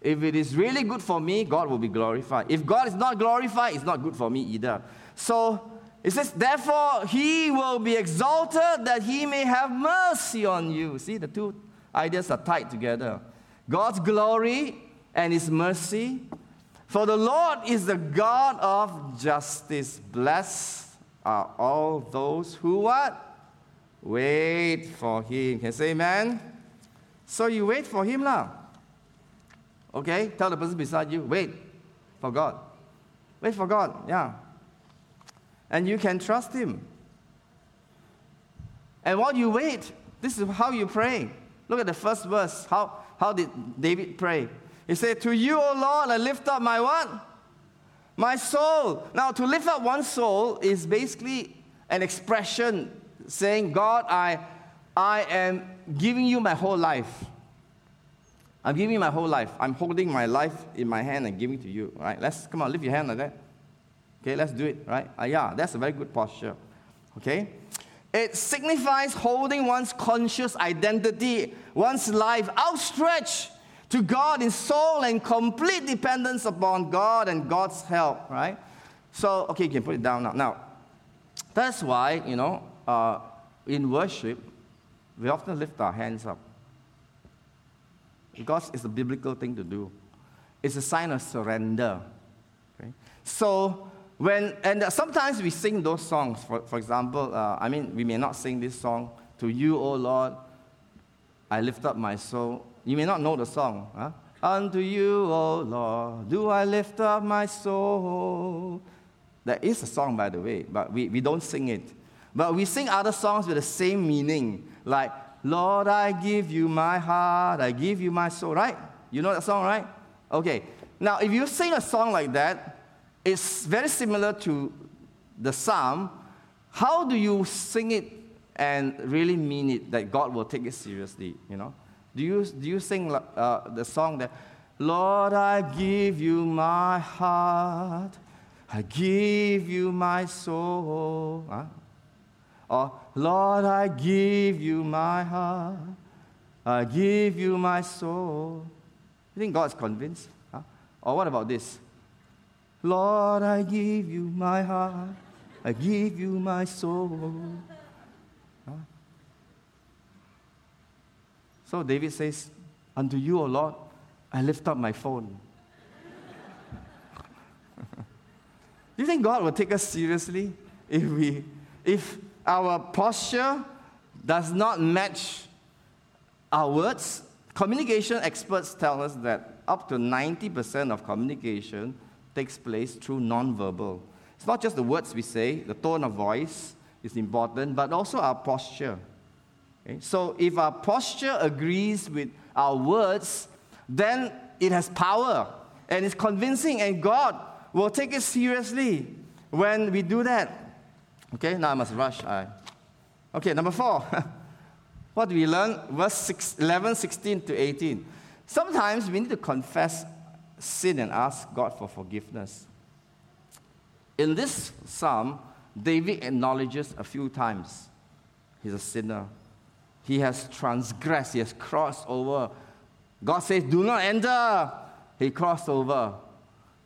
If it is really good for me, God will be glorified. If God is not glorified, it's not good for me either. So it says, therefore, he will be exalted that he may have mercy on you. See, the two ideas are tied together God's glory and his mercy. For the Lord is the God of justice. Blessed are all those who what? Wait for him. Can say amen? So you wait for him lah. Okay? Tell the person beside you, wait for God. Wait for God, yeah. And you can trust him. And while you wait, this is how you pray. Look at the first verse. How, how did David pray? He said, To you, O Lord, I lift up my what? My soul. Now, to lift up one's soul is basically an expression saying, God, I, I am giving you my whole life. I'm giving you my whole life. I'm holding my life in my hand and giving to you. Right? Let's come on, lift your hand like that. Okay, let's do it. Right? Uh, yeah, that's a very good posture. Okay? It signifies holding one's conscious identity, one's life outstretched to God in soul and complete dependence upon God and God's help, right? So, okay, you can put it down now. Now, that's why, you know, uh, in worship, we often lift our hands up. Because it's a biblical thing to do. It's a sign of surrender. Okay? So, when, and sometimes we sing those songs. For, for example, uh, I mean, we may not sing this song, To You, O Lord, I lift up my soul. You may not know the song. Huh? Unto you, O Lord, do I lift up my soul. That is a song, by the way, but we, we don't sing it. But we sing other songs with the same meaning, like, Lord, I give you my heart, I give you my soul, right? You know that song, right? Okay. Now, if you sing a song like that, it's very similar to the psalm. How do you sing it and really mean it that God will take it seriously, you know? Do you, do you sing uh, the song that, Lord, I give you my heart, I give you my soul? Huh? Or, Lord, I give you my heart, I give you my soul. You think God's convinced? Huh? Or what about this? Lord, I give you my heart, I give you my soul. So David says, Unto you, O Lord, I lift up my phone. Do you think God will take us seriously if, we, if our posture does not match our words, communication experts tell us that up to 90% of communication takes place through nonverbal. It's not just the words we say, the tone of voice is important, but also our posture. Okay? So if our posture agrees with our words, then it has power and it's convincing, and God will take it seriously when we do that. Okay, now I must rush. I... Okay, number four. what do we learn? Verse six, 11, 16 to 18. Sometimes we need to confess sin and ask God for forgiveness. In this psalm, David acknowledges a few times he's a sinner. He has transgressed, he has crossed over. God says, Do not enter. He crossed over.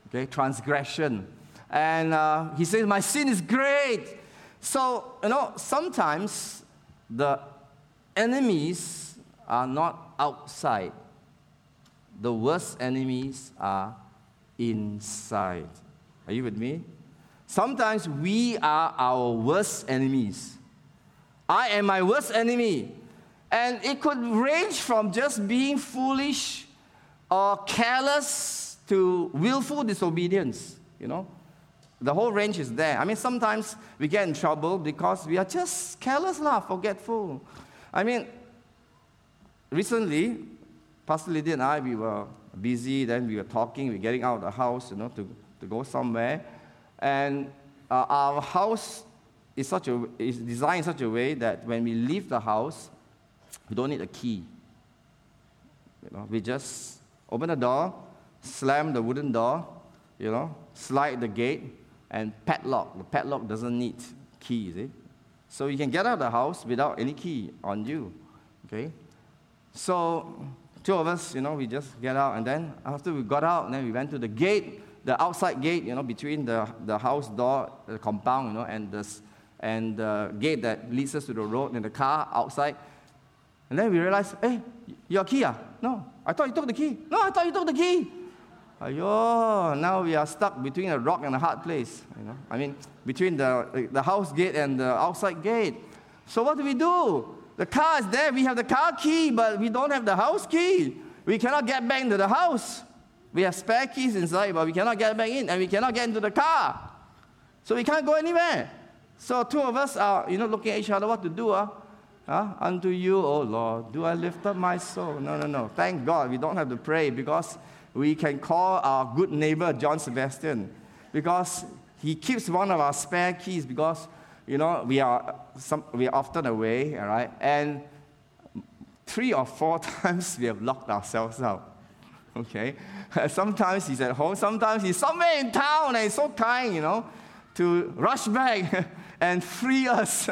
Okay, transgression. And uh, he says, My sin is great. So, you know, sometimes the enemies are not outside, the worst enemies are inside. Are you with me? Sometimes we are our worst enemies. I am my worst enemy. And it could range from just being foolish or careless to willful disobedience, you know. The whole range is there. I mean, sometimes we get in trouble because we are just careless, lah, forgetful. I mean, recently, Pastor Lydia and I, we were busy, then we were talking, we were getting out of the house, you know, to, to go somewhere. And uh, our house is, such a, is designed in such a way that when we leave the house, we don't need a key. You know, we just open the door, slam the wooden door, you know, slide the gate, and padlock. The padlock doesn't need key, see? So you can get out of the house without any key on you. Okay? So two of us, you know, we just get out, and then after we got out, then we went to the gate, the outside gate, you know, between the, the house door, the compound, you know, and the, and the gate that leads us to the road and the car outside. And then we realized, hey, your key ah? No, I thought you took the key. No, I thought you took the key. Ayo, now we are stuck between a rock and a hard place. You know, I mean, between the, the house gate and the outside gate. So what do we do? The car is there. We have the car key, but we don't have the house key. We cannot get back into the house. We have spare keys inside, but we cannot get back in, and we cannot get into the car. So we can't go anywhere. So two of us are, you know, looking at each other what to do. Uh? Huh? Unto you, O Lord, do I lift up my soul? No, no, no. Thank God we don't have to pray because we can call our good neighbor John Sebastian because he keeps one of our spare keys because you know we are some, we are often away, all right, and three or four times we have locked ourselves out. Okay, sometimes he's at home, sometimes he's somewhere in town, and he's so kind, you know, to rush back and free us.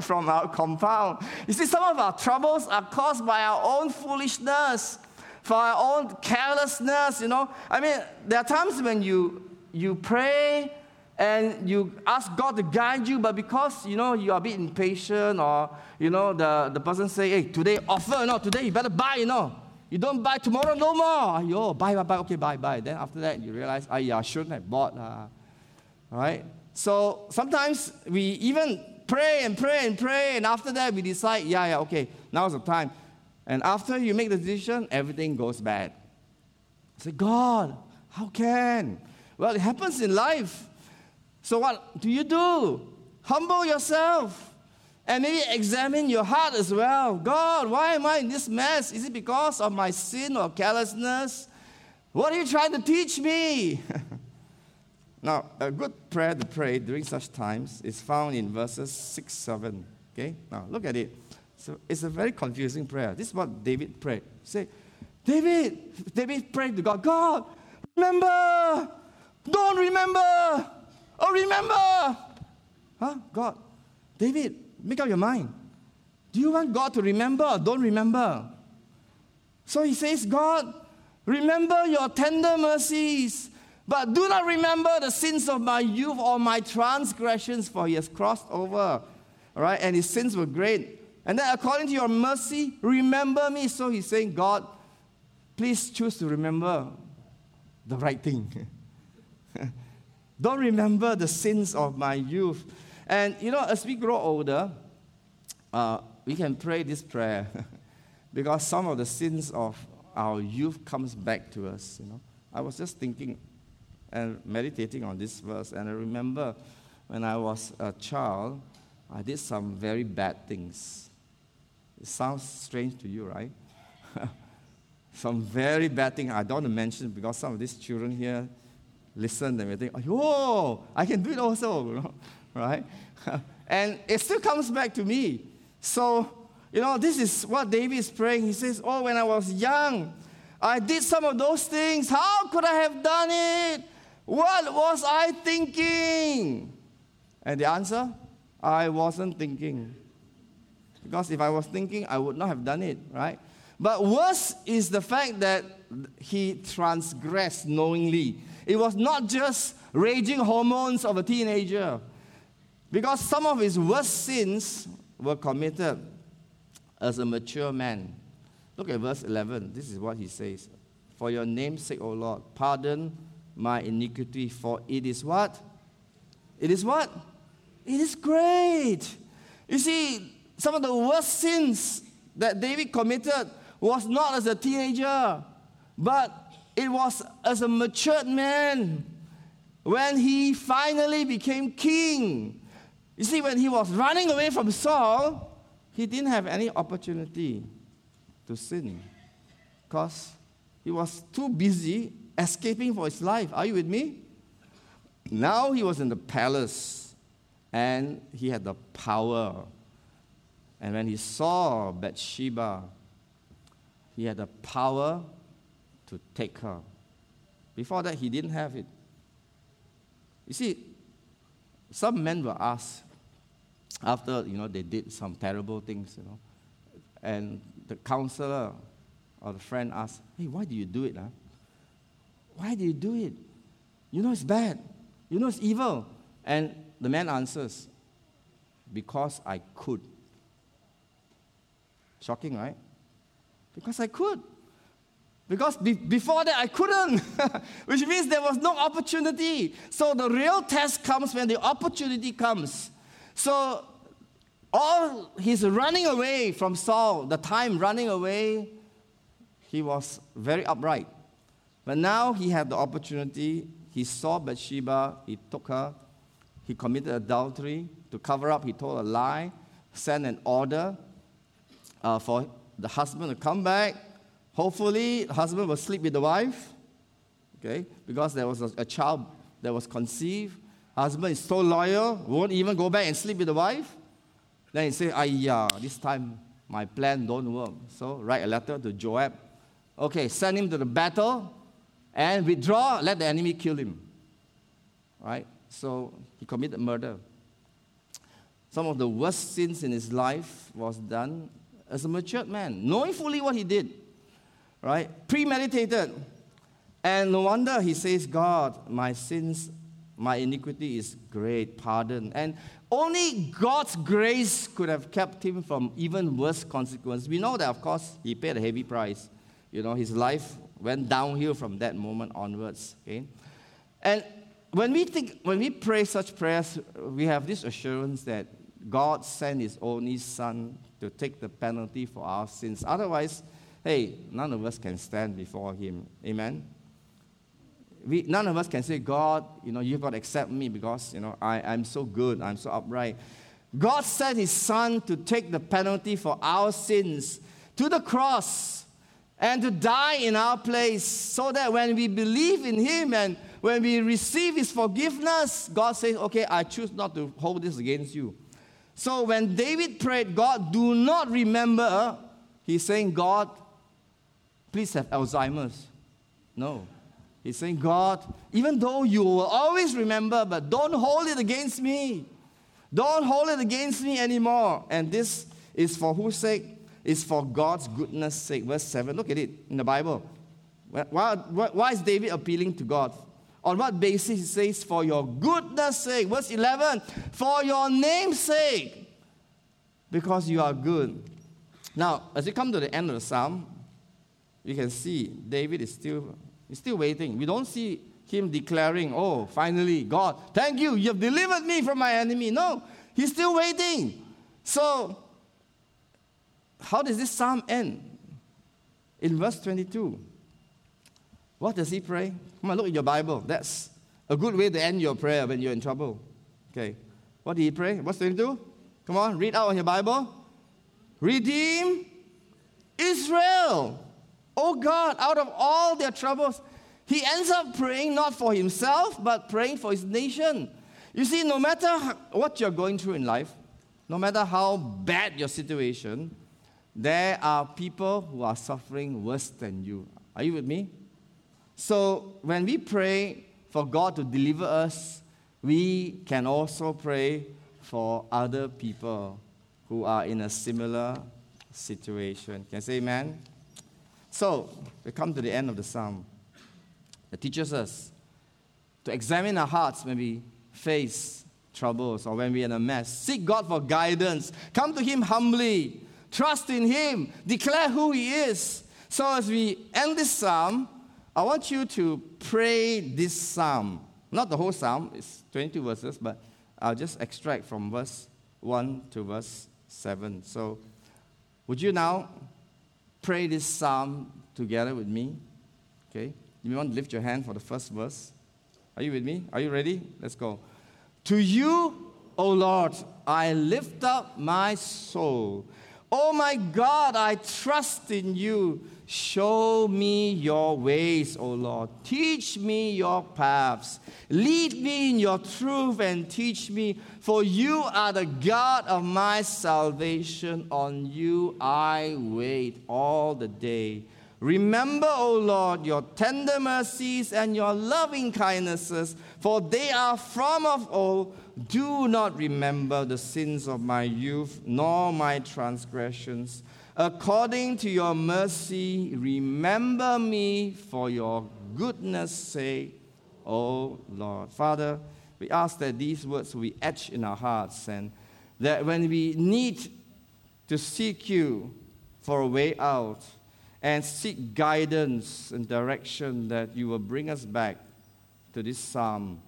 From our compound. You see, some of our troubles are caused by our own foolishness for our own carelessness, you know. I mean, there are times when you, you pray and you ask God to guide you, but because, you know, you're a bit impatient or, you know, the, the person say, hey, today offer, you know, today you better buy, you know. You don't buy tomorrow, no more. Yo, buy, buy, buy, okay, buy, buy. Then after that, you realize, oh, yeah, I shouldn't have bought. Uh, all right? So sometimes we even pray and pray and pray, and after that, we decide, yeah, yeah, okay, now's the time. And after you make the decision, everything goes bad. I say, God, how can? Well, it happens in life. So what do you do? Humble yourself and maybe examine your heart as well. God, why am I in this mess? Is it because of my sin or carelessness? What are you trying to teach me? now, a good prayer to pray during such times is found in verses 6 7. Okay? Now, look at it. So it's a very confusing prayer. This is what David prayed. Say, David, David prayed to God, God, remember, don't remember, oh, remember. Huh? God, David, make up your mind. Do you want God to remember or don't remember? So he says, God, remember your tender mercies, but do not remember the sins of my youth or my transgressions, for he has crossed over. All right, and his sins were great. And then, according to your mercy, remember me. So he's saying, God, please choose to remember the right thing. Don't remember the sins of my youth. And you know, as we grow older, uh, we can pray this prayer because some of the sins of our youth comes back to us. You know, I was just thinking and meditating on this verse, and I remember when I was a child, I did some very bad things. It sounds strange to you, right? some very bad thing I don't want to mention because some of these children here listen and they think, oh, I can do it also, right? and it still comes back to me. So, you know, this is what David is praying. He says, oh, when I was young, I did some of those things. How could I have done it? What was I thinking? And the answer, I wasn't thinking. Because if I was thinking, I would not have done it, right? But worse is the fact that he transgressed knowingly. It was not just raging hormones of a teenager, because some of his worst sins were committed as a mature man. Look at verse 11. This is what he says For your name's sake, O Lord, pardon my iniquity, for it is what? It is what? It is great. You see, some of the worst sins that David committed was not as a teenager, but it was as a matured man when he finally became king. You see, when he was running away from Saul, he didn't have any opportunity to sin because he was too busy escaping for his life. Are you with me? Now he was in the palace and he had the power. And when he saw Bathsheba, he had the power to take her. Before that, he didn't have it. You see, some men were asked after you know they did some terrible things, you know, and the counselor or the friend asked, "Hey, why do you do it? Huh? Why do you do it? You know it's bad. You know it's evil." And the man answers, "Because I could." Shocking, right? Because I could. Because be- before that, I couldn't, which means there was no opportunity. So the real test comes when the opportunity comes. So all his running away from Saul, the time running away, he was very upright. But now he had the opportunity. He saw Bathsheba, he took her, he committed adultery. To cover up, he told a lie, sent an order uh, for the husband to come back Hopefully, the husband will sleep with the wife, okay, because there was a, a child that was conceived. Husband is so loyal, won't even go back and sleep with the wife. Then he say, yeah, this time my plan don't work. So write a letter to Joab. Okay, send him to the battle and withdraw, let the enemy kill him. Right? So he committed murder. Some of the worst sins in his life was done as a matured man, knowing fully what he did right? Premeditated. And no wonder he says, God, my sins, my iniquity is great, pardon. And only God's grace could have kept him from even worse consequences. We know that, of course, he paid a heavy price. You know, his life went downhill from that moment onwards. Okay? And when we think, when we pray such prayers, we have this assurance that God sent his only son to take the penalty for our sins. Otherwise, hey, none of us can stand before Him. Amen? We, none of us can say, God, you know, you've got to accept me because, you know, I, I'm so good, I'm so upright. God sent His Son to take the penalty for our sins to the cross and to die in our place so that when we believe in Him and when we receive His forgiveness, God says, okay, I choose not to hold this against you. So when David prayed, God, do not remember, he's saying, God, please have Alzheimer's. No. He's saying, God, even though you will always remember, but don't hold it against me. Don't hold it against me anymore. And this is for whose sake? It's for God's goodness' sake. Verse 7. Look at it in the Bible. Why, why, why is David appealing to God? On what basis? He says, For your goodness' sake. Verse 11. For your name's sake. Because you are good. Now, as you come to the end of the psalm, you can see David is still, is still waiting. We don't see him declaring, Oh, finally, God, thank you, you have delivered me from my enemy. No, He's still waiting. So, how does this psalm end? In verse 22. What does he pray? Come on, look at your Bible. That's a good way to end your prayer when you're in trouble. Okay. What did he pray? What's 22? Come on, read out on your Bible. Redeem Israel. Oh God, out of all their troubles. He ends up praying not for himself, but praying for his nation. You see, no matter what you're going through in life, no matter how bad your situation, there are people who are suffering worse than you. Are you with me? So when we pray for God to deliver us, we can also pray for other people who are in a similar situation. Can say amen? So we come to the end of the psalm. It teaches us to examine our hearts when we face troubles or when we're in a mess. Seek God for guidance. Come to Him humbly. Trust in Him. Declare who He is. So, as we end this psalm, I want you to pray this psalm. Not the whole psalm, it's 22 verses, but I'll just extract from verse 1 to verse 7. So, would you now pray this psalm together with me? Okay? You want to lift your hand for the first verse. Are you with me? Are you ready? Let's go. To you, O Lord, I lift up my soul. Oh my God, I trust in you. Show me your ways, O Lord. Teach me your paths. Lead me in your truth and teach me, for you are the God of my salvation. On you I wait all the day. Remember, O Lord, your tender mercies and your loving kindnesses, for they are from of old. Do not remember the sins of my youth, nor my transgressions. According to your mercy, remember me for your goodness' sake, O Lord. Father, we ask that these words will be etched in our hearts and that when we need to seek you for a way out, and seek guidance and direction that you will bring us back to this psalm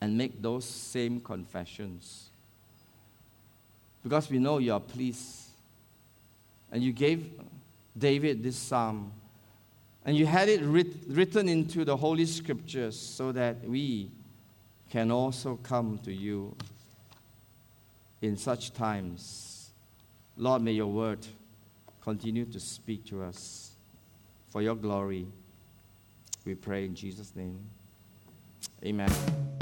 and make those same confessions. Because we know you are pleased. And you gave David this psalm. And you had it writ- written into the Holy Scriptures so that we can also come to you in such times. Lord, may your word continue to speak to us for your glory. We pray in Jesus' name. Amen.